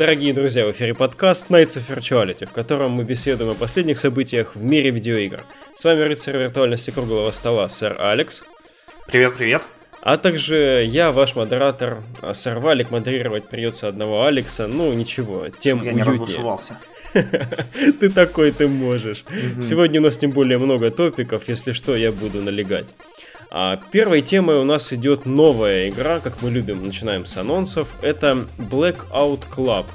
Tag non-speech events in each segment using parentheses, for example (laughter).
Дорогие друзья, в эфире подкаст Nights of Virtuality, в котором мы беседуем о последних событиях в мире видеоигр. С вами рыцарь виртуальности круглого стола, сэр Алекс. Привет-привет. А также я, ваш модератор, сэр Валик. Модерировать придется одного Алекса. Ну, ничего, тем Я уютнее. не разбушевался. (laughs) Ты такой, ты можешь. Сегодня у нас тем более много топиков, если что, я буду налегать. А первой темой у нас идет новая игра, как мы любим, начинаем с анонсов. Это Blackout Club.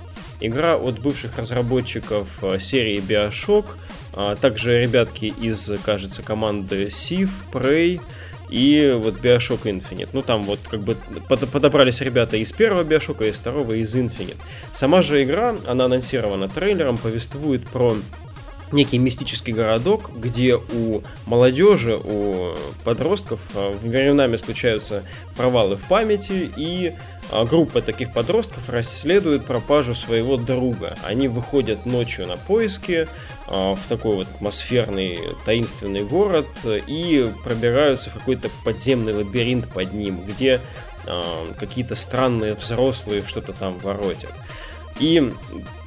Игра от бывших разработчиков э, серии Bioshock, а также ребятки из, кажется, команды Civ, Prey и вот Bioshock Infinite. Ну там вот как бы под- подобрались ребята из первого Bioshock, и из второго, из Infinite. Сама же игра, она анонсирована трейлером, повествует про некий мистический городок, где у молодежи, у подростков а, временами случаются провалы в памяти, и а, группа таких подростков расследует пропажу своего друга. Они выходят ночью на поиски а, в такой вот атмосферный таинственный город и пробираются в какой-то подземный лабиринт под ним, где какие-то странные взрослые что-то там воротят. И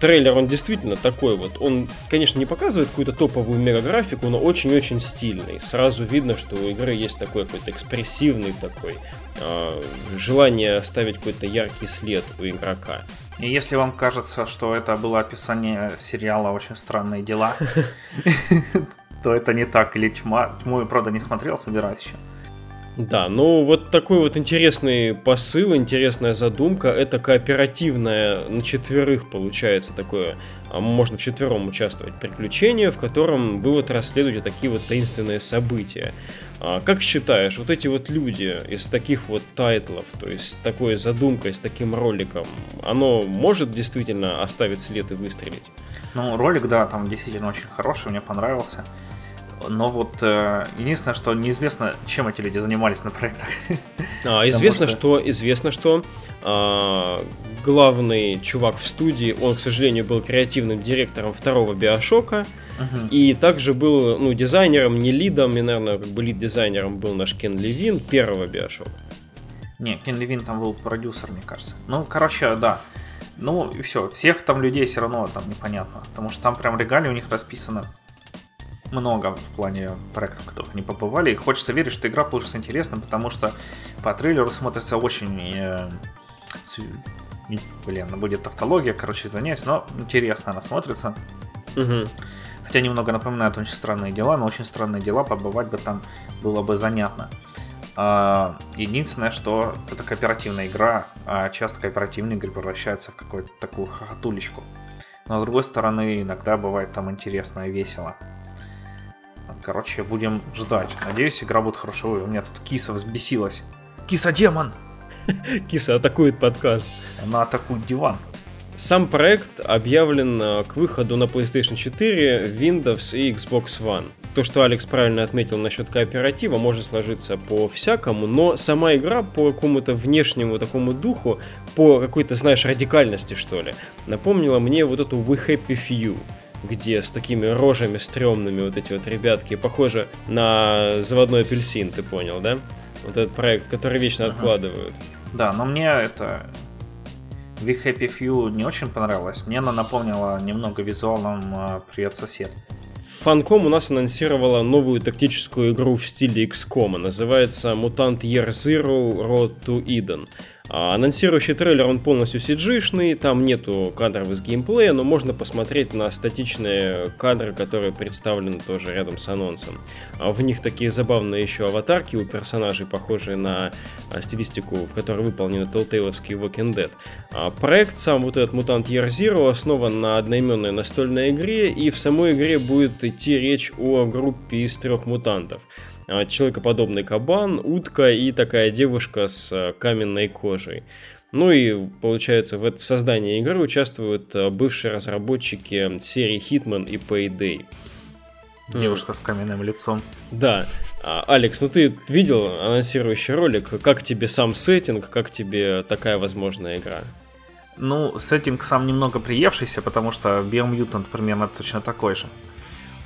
трейлер, он действительно такой вот. Он, конечно, не показывает какую-то топовую мегаграфику, но очень-очень стильный. Сразу видно, что у игры есть такой какой-то экспрессивный такой э, желание оставить какой-то яркий след у игрока. И если вам кажется, что это было описание сериала «Очень странные дела», (laughs) (laughs) то это не так. Или тьма. Тьму я, правда, не смотрел, собираюсь еще. Да, ну вот такой вот интересный посыл, интересная задумка. Это кооперативное на четверых получается такое, а можно в четвером участвовать, приключение, в котором вы вот расследуете такие вот таинственные события. А как считаешь, вот эти вот люди из таких вот тайтлов, то есть с такой задумкой, с таким роликом, оно может действительно оставить след и выстрелить? Ну, ролик, да, там действительно очень хороший, мне понравился. Но вот э, единственное, что неизвестно, чем эти люди занимались на проектах. (laughs) А, известно, что... что известно, что а, главный чувак в студии, он, к сожалению, был креативным директором второго Биошока. Мгм. И также был, ну, дизайнером, не лидом, и, наверное, как бы лид-дизайнером был наш Кен Левин первого Биошока. Не, Кен Левин там был продюсер, мне кажется. Ну, короче, да. Ну, и все. Всех там людей все равно там непонятно. Потому что там прям регалии у них расписано много в плане проектов, в которых они побывали. И хочется верить, что игра получится интересной, потому что по трейлеру смотрится очень... э, Блин, будет тавтология, короче, извиняюсь, но интересно она смотрится. Мгм. Хотя немного напоминает очень странные дела, но очень странные дела, побывать бы там было бы занятно. А, Единственное, что это кооперативная игра, а часто кооперативные игры превращаются в какую-то такую хохотулечку. Но с другой стороны, иногда бывает там интересно и весело. Короче, будем ждать. Надеюсь, игра будет хорошо. У меня тут киса взбесилась. Киса-демон! (laughs) Киса атакует подкаст. Она атакует диван. Сам проект объявлен э, к выходу на PlayStation 4, Windows и Xbox One. То, что Алекс правильно отметил насчет кооператива, может сложиться по-всякому, но сама игра по какому-то внешнему такому духу, по какой-то, знаешь, радикальности, что ли, напомнила мне вот эту We Happy Few, где с такими рожами стрёмными вот эти вот ребятки, похоже на заводной апельсин, ты понял, да? Вот этот проект, который вечно Ага. откладывают. Да, но мне это We Happy Few не очень понравилось. Мне она напомнила немного визуалом э, Привет, сосед. Фанком у нас анонсировала новую тактическую игру в стиле XCOM. Называется Mutant Year Zero Road to Eden. А, анонсирующий трейлер, он полностью cg там нету кадров из геймплея, но можно посмотреть на статичные кадры, которые представлены тоже рядом с анонсом. А в них такие забавные еще аватарки у персонажей, похожие на а, стилистику, в которой выполнены Telltale'овские Walking Dead. Проект сам, вот этот Mutant Year Zero, основан на одноименной настольной игре, и в самой игре будет идти речь о группе из трех мутантов. А, Человекоподобный кабан, утка и такая девушка с а, каменной кожей. Ну и, получается, в это создании игры участвуют а, бывшие разработчики серии Hitman и Payday. Девушка с каменным лицом. Да. А, Алекс, ну ты видел анонсирующий ролик? Как тебе сам сеттинг? Как тебе такая возможная игра? Ну, сеттинг сам немного приевшийся, потому что Biomutant примерно точно такой же.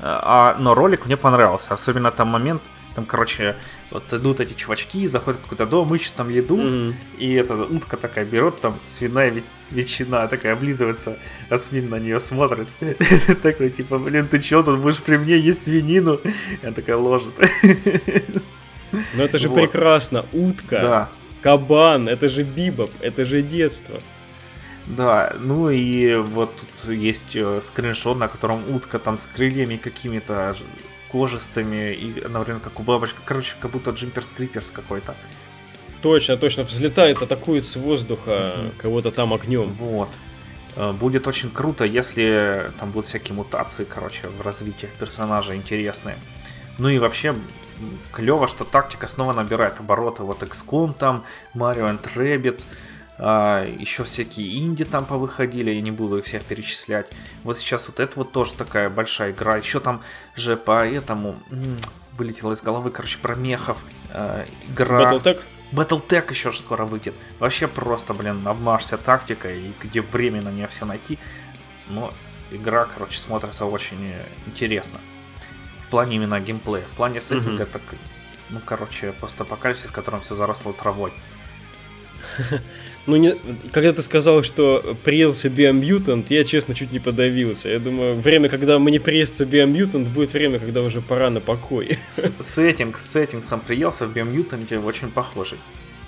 А, но ролик мне понравился, особенно там момент, там, короче, вот идут эти чувачки, заходят в какой-то дом, ищут там еду, Мгм. и эта утка такая берет там свиная ве- ветчина такая облизывается, а свин на нее смотрит. (laughs) Такой, типа, блин, ты чё тут будешь при мне есть свинину? Я такая ложит. (laughs) Ну это же вот. прекрасно. Утка, да. кабан, это же бибоп, это же детство. Да, ну и вот тут есть э, скриншот, на котором утка там с крыльями какими-то кожистыми и одновременно как у бабочки. Короче, как будто джимпер скриперс какой-то. Точно, точно. Взлетает, атакует с воздуха mm-hmm. кого-то там огнем. Вот. Э, будет очень круто, если там будут всякие мутации, короче, в развитии персонажа интересные. Ну и вообще, клево, что тактика снова набирает обороты. Вот XCOM там, Mario and Rabbids, еще всякие инди там повыходили, я не буду их всех перечислять. Вот сейчас вот это вот тоже такая большая игра. Еще там же по этому вылетело из головы, короче, про мехов. Э, игра... Battletech? Battletech еще же скоро выйдет. Вообще просто, блин, обмажься тактикой, и где время на нее все найти. Но игра, короче, смотрится очень интересно плане именно геймплея. В плане сеттинга, mm-hmm. так, ну, короче, постапокалипсис, в котором все заросло травой. (laughs) Ну, не, когда ты сказал, что приелся Biomutant, я, честно, чуть не подавился. Я думаю, время, когда мне приестся Biomutant, будет время, когда уже пора на покой. Сеттинг, сеттинг сам приелся в Biomutant очень похожий.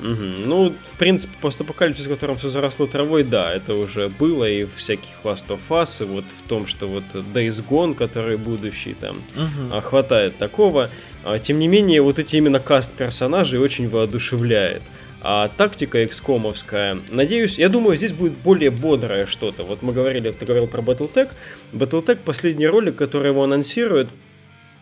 Угу. Ну, в принципе, постапокалипсис, в котором все заросло травой, да, это уже было и в всяких Last of Us, и вот в том, что вот Days Gone, который будущий там, угу. хватает такого. А, тем не менее, вот эти именно каст персонажей очень воодушевляет. А тактика экскомовская, надеюсь, я думаю, здесь будет более бодрое что-то. Вот мы говорили, ты говорил про Battletech. Battletech, последний ролик, который его анонсирует,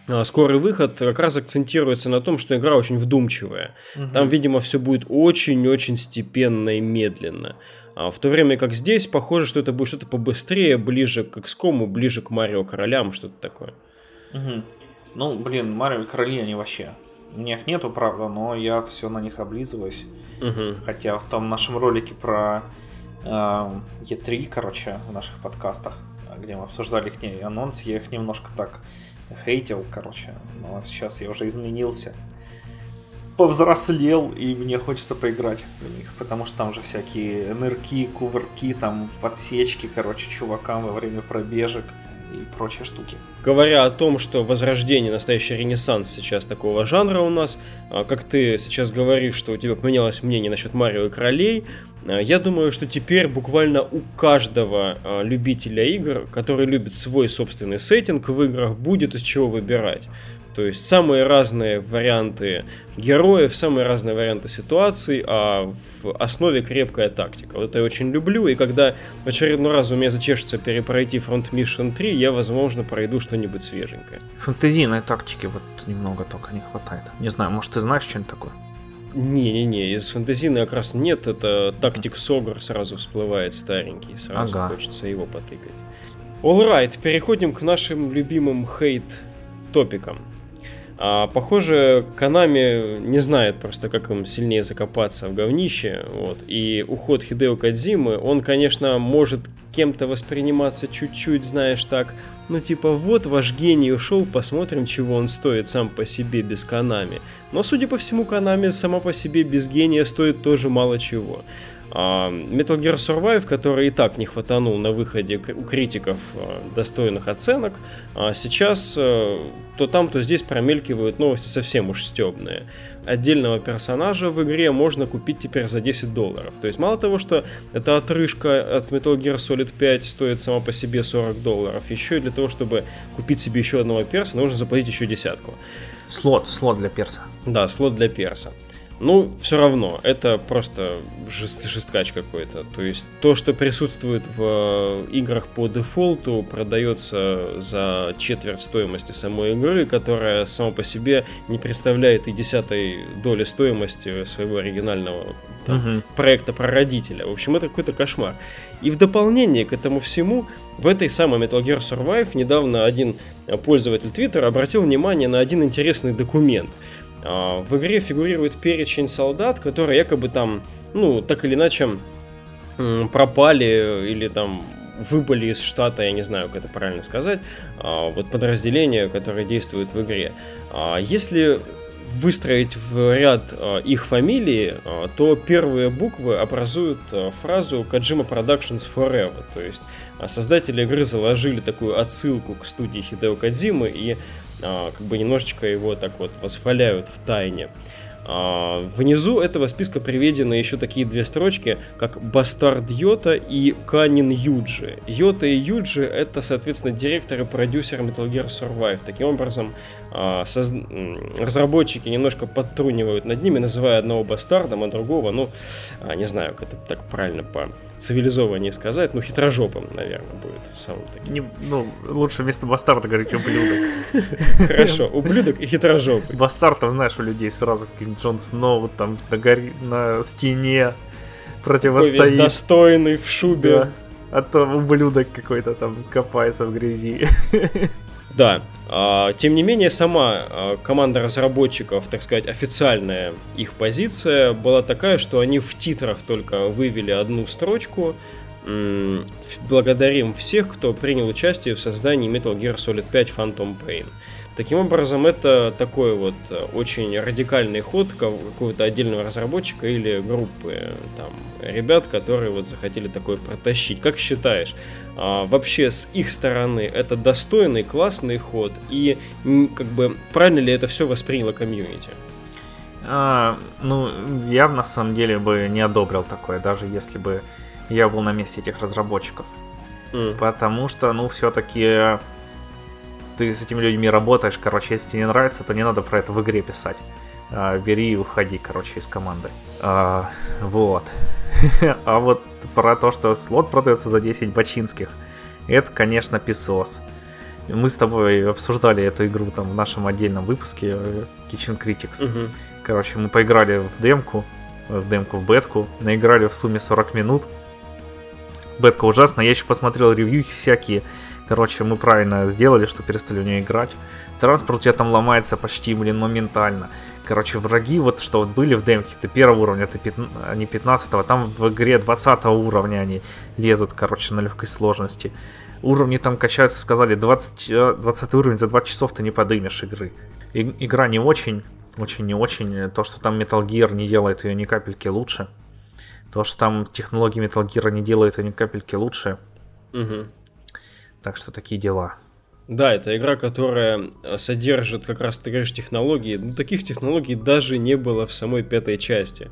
а, скорый выход как раз акцентируется на том, что игра очень вдумчивая. Угу. Там, видимо, все будет очень-очень степенно и медленно. А в то время как здесь, похоже, что это будет что-то побыстрее, ближе к XCOM, ближе к Марио Королям, что-то такое. Угу. Ну, блин, Марио Короли они вообще. У меня их нету, правда, но я все на них облизываюсь. Угу. Хотя в том нашем ролике про э, E3, короче, в наших подкастах, где мы обсуждали их анонс, я их немножко так хейтил, короче. Но сейчас я уже изменился. Повзрослел, и мне хочется поиграть в них, потому что там же всякие нырки, кувырки, там подсечки, короче, чувакам во время пробежек и прочие штуки. Говоря о том, что возрождение, настоящий ренессанс сейчас такого жанра у нас, а, как ты сейчас говоришь, что у тебя поменялось мнение насчет Марио и Королей, а, я думаю, что теперь буквально у каждого а, любителя игр, который любит свой собственный сеттинг в играх, будет из чего выбирать. То есть самые разные варианты героев, самые разные варианты ситуаций, а в основе крепкая тактика. Вот это я очень люблю, и когда в очередной раз у меня зачешется перепройти Front Mission 3, я, возможно, пройду что-нибудь свеженькое. Фантазийной тактики вот немного только не хватает. Не знаю, может, ты знаешь что-нибудь такое? Не-не-не, из фэнтезийной как раз нет, это тактик Согр сразу всплывает старенький, сразу ага. хочется его потыкать. Alright, переходим к нашим любимым хейт-топикам. А, похоже, Канами не знает просто, как им сильнее закопаться в говнище. Вот. И уход Хидео Кадзимы, он, конечно, может кем-то восприниматься чуть-чуть, знаешь, так, ну типа, вот ваш гений ушел, посмотрим, чего он стоит сам по себе без Канами. Но, судя по всему, Канами сама по себе без гения стоит тоже мало чего. А, Metal Gear Survive, который и так не хватанул на выходе у критиков а, достойных оценок, а сейчас э, то там, то здесь промелькивают новости совсем уж стебные. Отдельного персонажа в игре можно купить теперь за 10 долларов. То есть мало того, что эта отрыжка от Metal Gear Solid 5 стоит сама по себе 40 долларов, еще и для того, чтобы купить себе еще одного перса, нужно заплатить еще десятку. Слот, слот для перса. Да, слот для перса. Ну, все равно, это просто жест, жесткач какой-то. То есть то, что присутствует в э, играх по дефолту, продается за четверть стоимости самой игры, которая сама по себе не представляет и десятой доли стоимости своего оригинального там, угу. проекта про родителя. В общем, это какой-то кошмар. И в дополнение к этому всему, в этой самой Metal Gear Survive недавно один пользователь Твиттера обратил внимание на один интересный документ – в игре фигурирует перечень солдат, которые якобы там, ну, так или иначе пропали или там выбыли из штата, я не знаю, как это правильно сказать, а, вот подразделения, которые действуют в игре. А, если выстроить в ряд их фамилии, то первые буквы образуют фразу Kojima Productions Forever. То есть создатели игры заложили такую отсылку к студии Хидео Кадзимы и как бы немножечко его так вот восхваляют в тайне. А, внизу этого списка приведены еще такие две строчки, как Бастард Йота и Канин Юджи. Йота и Юджи это, соответственно, директор и продюсер Metal Gear Survive. Таким образом, а, соз... разработчики немножко подтрунивают над ними, называя одного бастардом, а другого, ну, а, не знаю, как это так правильно по цивилизованнее сказать, ну, хитрожопым, наверное, будет самым таким. Не, ну, лучше вместо бастарда говорить ублюдок. (laughs) Хорошо, ублюдок и хитрожопый. Бастард, знаешь, у людей сразу какие Джон Сноу там на, горе, на стене противостоит. Такой весь достойный в шубе. Да. А то ублюдок какой-то там копается в грязи. (laughs) Да. А, тем не менее, сама а, команда разработчиков, так сказать, официальная их позиция была такая, что они в титрах только вывели одну строчку. Благодарим всех, кто принял участие в создании Metal Gear Solid 5 Phantom Pain. Таким образом, это такой вот э, очень радикальный ход какого-то отдельного разработчика или группы там, ребят, которые вот захотели такое протащить. Как считаешь, а, вообще с их стороны это достойный, классный ход и как бы правильно ли это все восприняло комьюнити? А, ну, я на самом деле бы не одобрил такое, даже если бы я был на месте этих разработчиков. Mm. Потому что, ну, все-таки ты с этими людьми работаешь, короче, если тебе не нравится, то не надо про это в игре писать. А, бери и уходи, короче, из команды. А, вот. (laughs) а вот про то, что слот продается за 10 бачинских, это, конечно, песос. Мы с тобой обсуждали эту игру там в нашем отдельном выпуске э, Kitchen Critics. Угу. Короче, мы поиграли в демку, в демку, в бетку, наиграли в сумме 40 минут. Бетка ужасная, я еще посмотрел ревьюхи всякие, Короче, мы правильно сделали, что перестали в нее играть. Транспорт у тебя там ломается почти, блин, моментально. Короче, враги, вот что вот были в демке, ты первого уровня, ты пят... они 15 там в игре 20 уровня они лезут, короче, на легкой сложности. Уровни там качаются, сказали, 20, 20 уровень за 20 часов ты не подымешь игры. И, игра не очень, очень не очень. То, что там Metal Gear не делает ее ни капельки лучше. То, что там технологии Metal Gear не делают ее ни капельки лучше. Угу. Так что такие дела. Да, это игра, которая содержит как раз, ты говоришь, технологии. Ну, таких технологий даже не было в самой пятой части.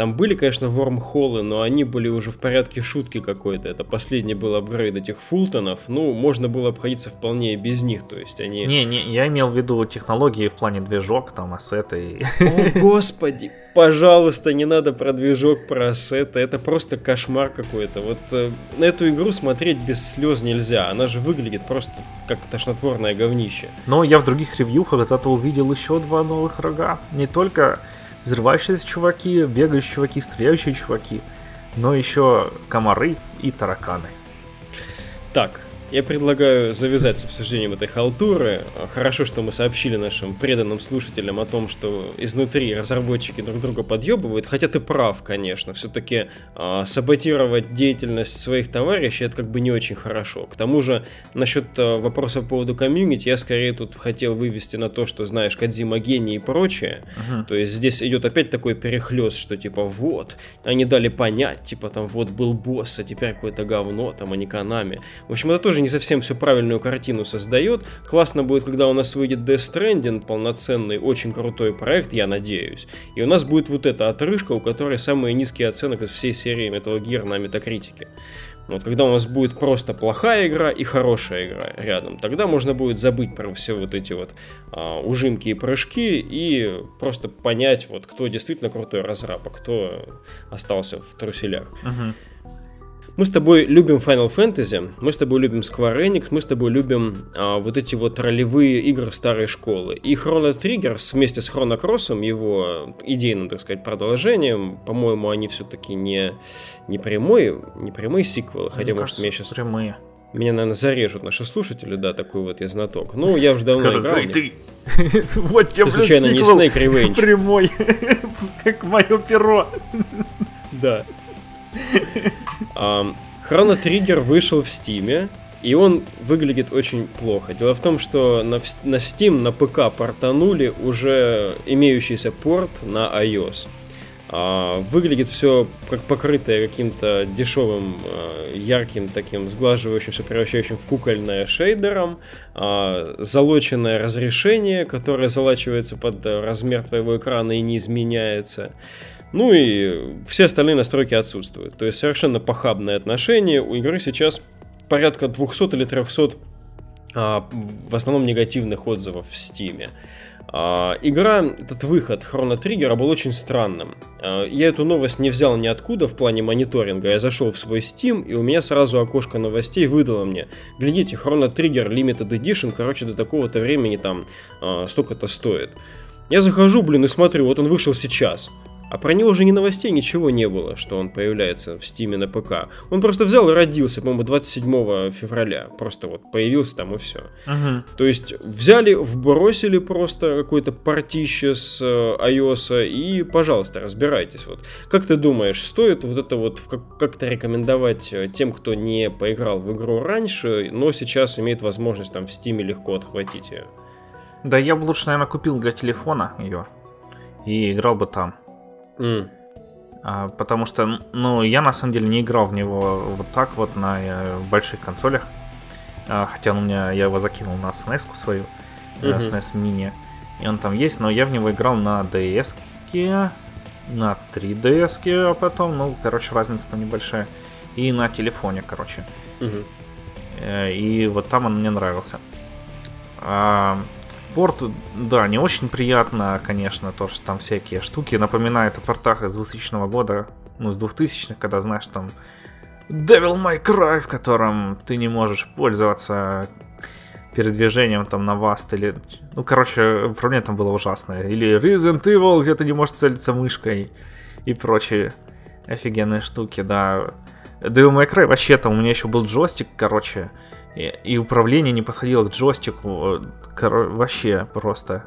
Там были, конечно, вормхоллы, но они были уже в порядке шутки какой-то. Это последний был апгрейд этих фултонов. Ну, можно было обходиться вполне и без них, то есть они... Не, не, я имел в виду технологии в плане движок, там, ассеты. О, господи, пожалуйста, не надо про движок, про ассеты. Это просто кошмар какой-то. Вот э, на эту игру смотреть без слез нельзя. Она же выглядит просто как тошнотворное говнище. Но я в других ревьюхах зато увидел еще два новых рога. Не только взрывающиеся чуваки, бегающие чуваки, стреляющие чуваки, но еще комары и тараканы. Так, я предлагаю завязать с обсуждением этой халтуры. Хорошо, что мы сообщили нашим преданным слушателям о том, что изнутри разработчики друг друга подъебывают. Хотя ты прав, конечно. Все-таки э, а, саботировать деятельность своих товарищей это как бы не очень хорошо. К тому же, насчет э, вопроса по поводу комьюнити, я скорее тут хотел вывести на то, что знаешь Кадзима гений и прочее. Uh-huh. То есть здесь идет опять такой перехлест, что типа вот, они дали понять, типа там вот был босс, а теперь какое-то говно, там, а не Канами. В общем, это тоже тоже не совсем всю правильную картину создает. Классно будет, когда у нас выйдет Death Stranding, полноценный, очень крутой проект, я надеюсь. И у нас будет вот эта отрыжка, у которой самые низкие оценок из всей серии Metal Gear на метакритике. Вот когда у нас будет просто плохая игра и хорошая игра рядом, тогда можно будет забыть про все вот эти вот а, ужимки и прыжки и просто понять, вот кто действительно крутой разраб, а кто остался в труселях. Uh-huh. Мы с тобой любим Final Fantasy, мы с тобой любим Square Enix, мы с тобой любим а, вот эти вот ролевые игры старой школы. И Chrono Trigger вместе с Chrono Cross, его идейным, так сказать, продолжением, по-моему, они все-таки не, не прямой, не прямые сиквелы, хотя, Мне может, кажется, меня сейчас... Прямые. Меня, наверное, зарежут наши слушатели, да, такой вот я знаток. Ну, я уже давно Скажут, играл. Ты, (laughs) ты. вот тебе, ты случайно не Snake Revenge? (laughs) Прямой, (laughs) как мое перо. Да. (laughs) Chrono Trigger вышел в Стиме, и он выглядит очень плохо. Дело в том, что на, Steam, на ПК портанули уже имеющийся порт на iOS. А, выглядит все как покрытое каким-то дешевым, а, ярким таким сглаживающимся, превращающим в кукольное шейдером, а, залоченное разрешение, которое залачивается под размер твоего экрана и не изменяется. Ну и все остальные настройки отсутствуют. То есть совершенно похабное отношение. У игры сейчас порядка 200 или 300 в основном негативных отзывов в Стиме. А, игра, этот выход Chrono Trigger был очень странным. А, я эту новость не взял ниоткуда в плане мониторинга. Я зашел в свой Steam, и у меня сразу окошко новостей выдало мне. Глядите, Chrono Trigger Limited Edition, короче, до такого-то времени там а, столько-то стоит. Я захожу, блин, и смотрю, вот он вышел сейчас. А про него уже ни новостей, ничего не было, что он появляется в Стиме на ПК. Он просто взял и родился, по-моему, 27 февраля. Просто вот появился там и все. Ага. То есть взяли, вбросили просто какое-то партище с э, iOS и, пожалуйста, разбирайтесь. Вот. Как ты думаешь, стоит вот это вот как-то рекомендовать э, тем, кто не поиграл в игру раньше, но сейчас имеет возможность там в Стиме легко отхватить ее? Да я бы лучше, наверное, купил для телефона ее и играл бы там. Mm. А, потому что, ну, я на самом деле не играл в него вот так вот на э, больших консолях. А, хотя у меня, я его закинул на SNES свою, mm-hmm. SNES Mini. И он там есть, но я в него играл на DS, на 3DS, а потом, ну, короче, разница там небольшая. И на телефоне, короче. Mm-hmm. И вот там он мне нравился. А, Порт, да, не очень приятно, конечно, то, что там всякие штуки напоминают о портах из 2000 года, ну, из 2000-х, когда, знаешь, там Devil May Cry, в котором ты не можешь пользоваться передвижением там на вас или... Ну, короче, управление там было ужасное. Или Resident Evil, где ты не можешь целиться мышкой и прочие офигенные штуки, да. Devil May Cry вообще там у меня еще был джойстик, короче, и, и управление не подходило к джойстику. Кор- вообще просто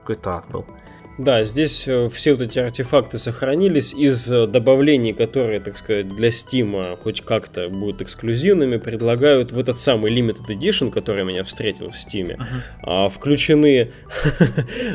какой-то ад был. Да, здесь э, все вот эти артефакты сохранились из э, добавлений, которые, так сказать, для Steam хоть как-то будут эксклюзивными, предлагают в этот самый Limited Edition, который меня встретил в Steam, uh-huh. включены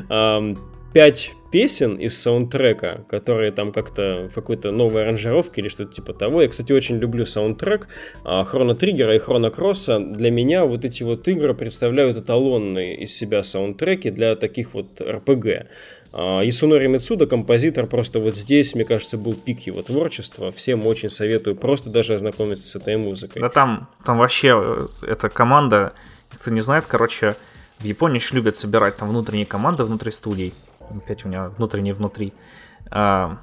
(laughs) 5 песен из саундтрека, которые там как-то в какой-то новой аранжировке или что-то типа того. Я, кстати, очень люблю саундтрек Хроно Триггера и Хроно Кросса. Для меня вот эти вот игры представляют эталонные из себя саундтреки для таких вот РПГ. Исунори Мицуда, композитор, просто вот здесь, мне кажется, был пик его творчества. Всем очень советую просто даже ознакомиться с этой музыкой. Да там, там вообще э, эта команда, кто не знает, короче, в Японии очень любят собирать там внутренние команды внутри студий опять у меня внутренне внутри, а,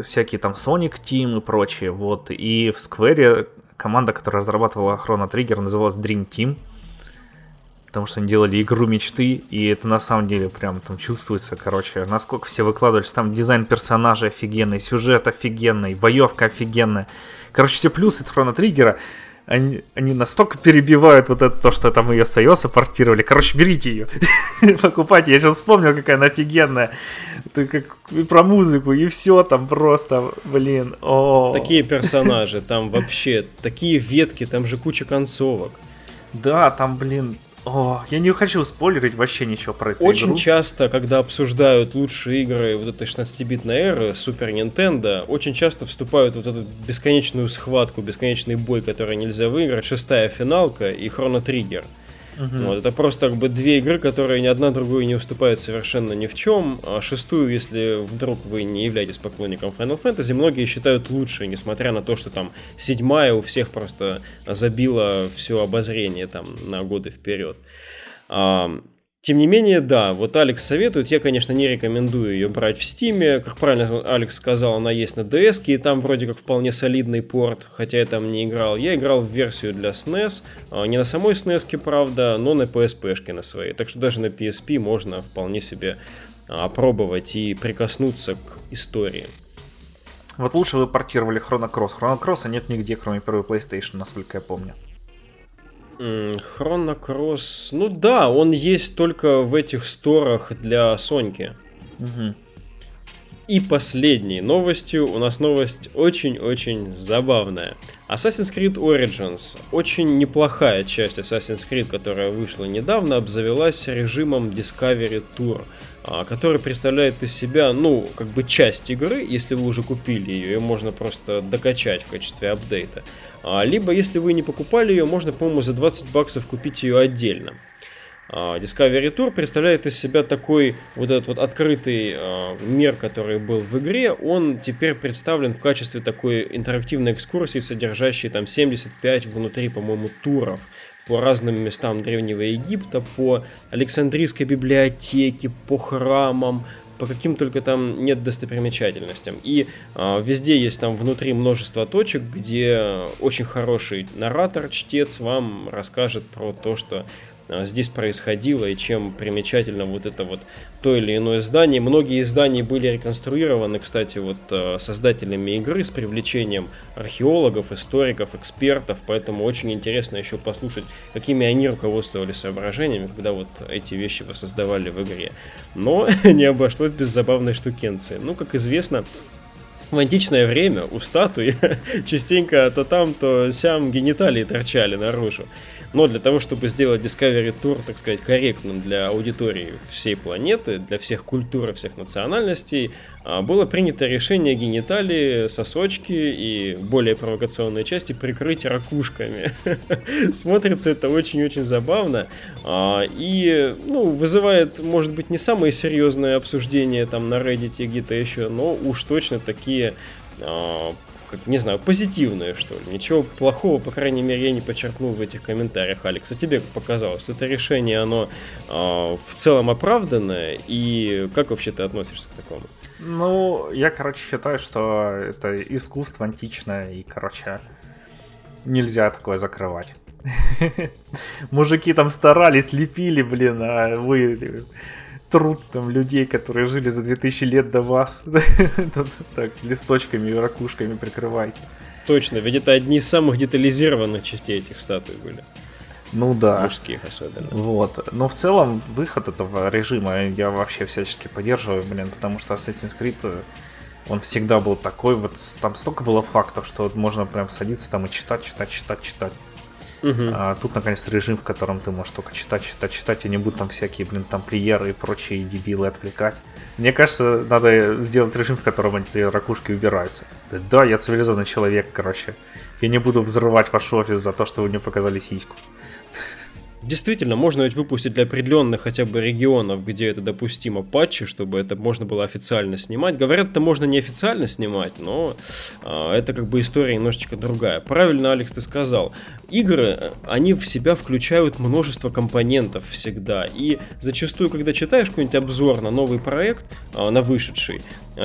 всякие там Sonic Team и прочее, вот, и в Square команда, которая разрабатывала Chrono Trigger, называлась Dream Team, потому что они делали игру мечты, и это на самом деле прям там чувствуется, короче, насколько все выкладывались, там дизайн персонажей офигенный, сюжет офигенный, боевка офигенная, короче, все плюсы Chrono Trigger, они, они настолько перебивают вот это, то, что там ее с iOS портировали. Короче, берите ее, (laughs) покупайте. Я сейчас вспомнил, какая она офигенная. Ты как и про музыку, и все там просто, блин. О. Такие персонажи, там вообще такие ветки, там же куча концовок. Да, там, блин, о, я не хочу спойлерить вообще ничего про эту Очень игру. часто, когда обсуждают лучшие игры вот этой 16-битной эры, Super Nintendo, очень часто вступают в вот эту бесконечную схватку, бесконечный бой, который нельзя выиграть, шестая финалка и Chrono Trigger. Угу. Вот, это просто как бы две игры, которые ни одна другой не уступают совершенно ни в чем. А шестую, если вдруг вы не являетесь поклонником Final Fantasy, многие считают лучшей, несмотря на то, что там седьмая у всех просто забила все обозрение там на годы вперед. Тем не менее, да, вот Алекс советует, я, конечно, не рекомендую ее брать в Стиме, как правильно Алекс сказал, она есть на DS, и там вроде как вполне солидный порт, хотя я там не играл. Я играл в версию для SNES, а, не на самой SNES, правда, но на PSP-шке на своей, так что даже на PSP можно вполне себе опробовать и прикоснуться к истории. Вот лучше вы портировали Chrono Cross. Chrono Cross нет нигде, кроме первой PlayStation, насколько я помню. Хронокросс. Ну да, он есть только в этих сторах для Соньки. Угу. И последней новостью у нас новость очень-очень забавная. Assassin's Creed Origins, очень неплохая часть Assassin's Creed, которая вышла недавно, обзавелась режимом Discovery Tour, который представляет из себя, ну, как бы часть игры, если вы уже купили ее, ее можно просто докачать в качестве апдейта. А, либо, если вы не покупали ее, можно, по-моему, за 20 баксов купить ее отдельно. А, Discovery Tour представляет из себя такой вот этот вот открытый а, мир, который был в игре, он теперь представлен в качестве такой интерактивной экскурсии, содержащей там 75 внутри, по-моему, туров по разным местам Древнего Египта, по Александрийской библиотеке, по храмам, по каким только там нет достопримечательностям. И э, везде есть там внутри множество точек, где очень хороший наратор, чтец вам расскажет про то, что здесь происходило и чем примечательно вот это вот то или иное здание. Многие издания были реконструированы, кстати, вот а, создателями игры с привлечением археологов, историков, экспертов, поэтому очень интересно еще послушать, какими они руководствовались соображениями, когда вот эти вещи воссоздавали в игре. Но (laughs) не обошлось без забавной штукенции. Ну, как известно, в античное время у статуи (laughs) частенько то там, то сям гениталии торчали наружу. Но для того, чтобы сделать Discovery Tour, так сказать, корректным для аудитории всей планеты, для всех культур и всех национальностей, а, было принято решение гениталии, сосочки и более провокационные части прикрыть ракушками. (laughs) Смотрится это очень-очень забавно а, и ну, вызывает, может быть, не самые серьезные обсуждения там на Reddit где-то еще, но уж точно такие а, как, не знаю, позитивное, что ли. Ничего плохого, по крайней мере, я не подчеркнул в этих комментариях, Алекс. А тебе показалось? Это решение, оно э, в целом оправданное? И как вообще ты относишься к такому? Ну, я, короче, считаю, что это искусство античное, и, короче, нельзя такое закрывать. (laughs) Мужики там старались, лепили, блин, а вы труд там людей, которые жили за 2000 лет до вас. (laughs) так, листочками и ракушками прикрывайте. Точно, ведь это одни из самых детализированных частей этих статуй были. Ну да. Мужских особенно. Вот. Но в целом выход этого режима я вообще всячески поддерживаю, блин, потому что Assassin's Creed э, он всегда был такой, вот там столько было фактов, что вот можно прям садиться там и читать, читать, читать, читать. Угу. А тут наконец-то режим, в котором ты можешь только читать, читать, читать, и не будут там всякие, блин, там плееры и прочие дебилы отвлекать. Мне кажется, надо сделать режим, в котором эти ракушки убираются. Да, я цивилизованный человек, короче. Я не буду взрывать ваш офис за то, что вы мне показали сиську. Действительно, можно ведь выпустить для определенных хотя бы регионов, где это допустимо, патчи, чтобы это можно было официально снимать. Говорят, это можно не официально снимать, но а, это как бы история немножечко другая. Правильно, Алекс, ты сказал. Игры, они в себя включают множество компонентов всегда. И зачастую, когда читаешь какой-нибудь обзор на новый проект, а, на вышедший,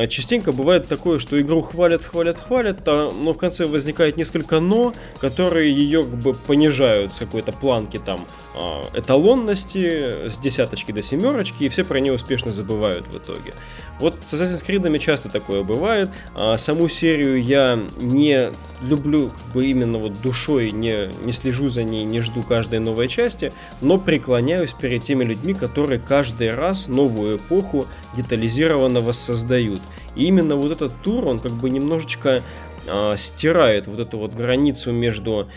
частенько бывает такое, что игру хвалят, хвалят, хвалят, а, но в конце возникает несколько но, которые ее как бы понижают с какой-то планки там а, эталонности с десяточки до семерочки, и все про нее успешно забывают в итоге. Вот с Assassin's Creed часто такое бывает. А саму серию я не люблю как бы именно вот душой, не, не слежу за ней, не жду каждой новой части, но преклоняюсь перед теми людьми, которые каждый раз новую эпоху детализированно воссоздают. И именно вот этот тур, он как бы немножечко э, стирает вот эту вот границу между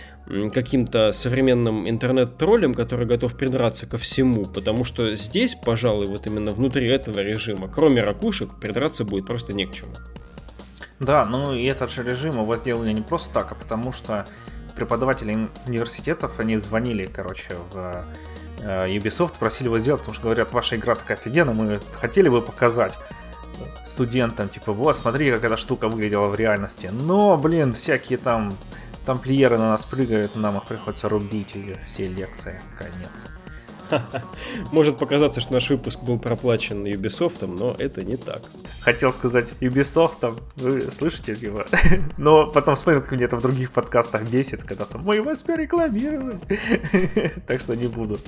каким-то современным интернет-троллем, который готов придраться ко всему, потому что здесь, пожалуй, вот именно внутри этого режима, кроме ракушек, придраться будет просто не к чему. Да, ну и этот же режим его сделали не просто так, а потому что преподаватели университетов, они звонили, короче, в э, Ubisoft, просили его сделать, потому что говорят, ваша игра такая офигенная, мы хотели бы показать студентам, типа, вот, смотри, как эта штука выглядела в реальности. Но, блин, всякие там тамплиеры на нас прыгают, нам их приходится рубить и все лекции. Конец. (laughs) Может показаться, что наш выпуск был проплачен Ubisoft, но это не так. Хотел сказать Ubisoft, вы слышите его? (laughs) Но потом вспомнил, как мне это в других подкастах бесит, когда там мы вас перерекламировали. (laughs) Так что не буду.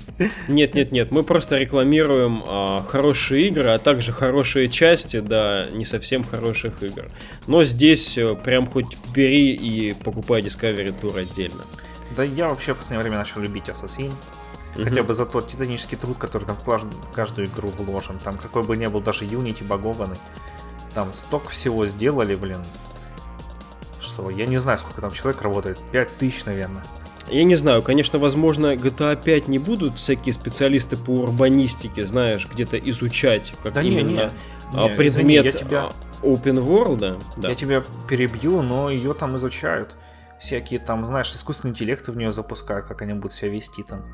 Нет, нет, нет, мы просто рекламируем а, хорошие игры, а также хорошие части, да, не совсем хороших игр. Но здесь э, прям хоть бери и покупай Discovery Tour отдельно. Да я вообще в последнее время начал любить Assassin. Mm-hmm. Хотя бы за тот титанический труд, который там в каждую игру вложен. Там какой бы ни был даже Unity багованный. там столько всего сделали, блин, что я не знаю, сколько там человек работает, 5 тысяч, наверное. Я не знаю, конечно, возможно, GTA 5 не будут всякие специалисты по урбанистике, знаешь, где-то изучать, как да именно не, не, а, не, предмет извини, я тебя, а, open world. Да. Я тебя перебью, но ее там изучают. Всякие там, знаешь, искусственные интеллекты в нее запускают, как они будут себя вести там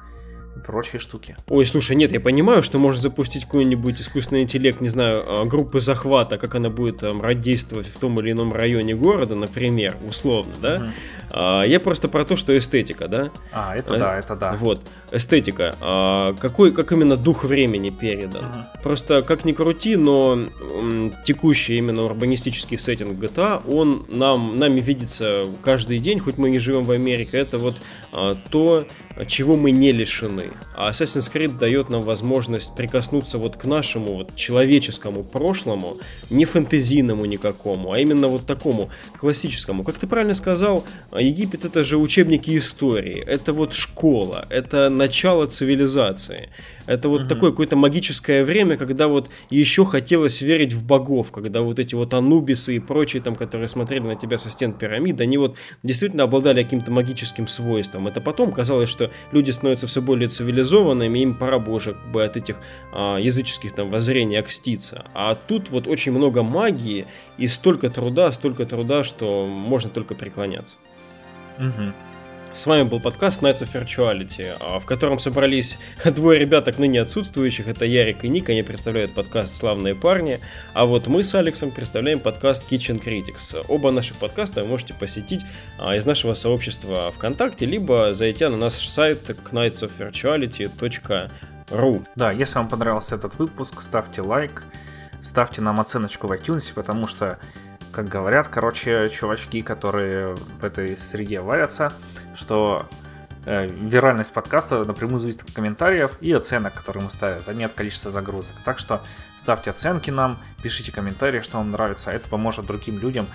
прочие штуки. Ой, слушай, нет, я понимаю, что можно запустить какой-нибудь искусственный интеллект, не знаю, а, группы захвата, как она будет там действовать в том или ином районе города, например, условно, да? Угу. А, я просто про то, что эстетика, да? А, это а, да, это да. Вот, эстетика. А, какой, как именно дух времени передан. Угу. Просто, как ни крути, но м, текущий именно урбанистический сеттинг GTA, он нам, нами видится каждый день, хоть мы не живем в Америке, это вот а, то, чего мы не лишены. А Assassin's Creed дает нам возможность прикоснуться вот к нашему вот человеческому прошлому, не фэнтезийному никакому, а именно вот такому классическому. Как ты правильно сказал, Египет это же учебники истории, это вот школа, это начало цивилизации. Это вот угу. такое какое-то магическое время, когда вот еще хотелось верить в богов, когда вот эти вот анубисы и прочие там, которые смотрели на тебя со стен пирамид, они вот действительно обладали каким-то магическим свойством. Это потом казалось, что люди становятся все более цивилизованными, им пора бы уже как бы от этих а, языческих там воззрений окститься. А тут вот очень много магии и столько труда, столько труда, что можно только преклоняться. Угу. С вами был подкаст Nights of Virtuality, а, в котором собрались (laughs) двое ребяток ныне отсутствующих. Это Ярик и Ник, они представляют подкаст «Славные парни», а вот мы с Алексом представляем подкаст Kitchen Critics. Оба наших подкаста вы можете посетить а, из нашего сообщества ВКонтакте, либо зайти на наш сайт knightsofvirtuality.ru. Да, если вам понравился этот выпуск, ставьте лайк, ставьте нам оценочку в iTunes, потому что как говорят, короче, чувачки, которые в этой среде варятся, что э, виральность подкаста напрямую зависит от комментариев и оценок, которые мы ставим, а не от количества загрузок. Так что ставьте оценки нам, пишите комментарии, что вам нравится. Это поможет другим людям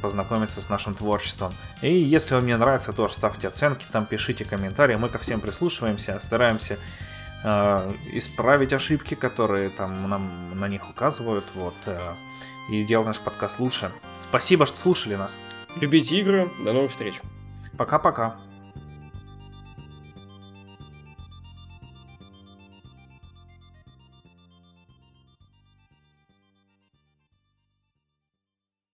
познакомиться с нашим творчеством. И если вам не нравится, тоже ставьте оценки, там пишите комментарии. Мы ко всем прислушиваемся, стараемся э, исправить ошибки, которые там нам на них указывают. Вот. Э, и сделал наш подкаст лучше. Спасибо, что слушали нас. Любите игры. До новых встреч. Пока-пока.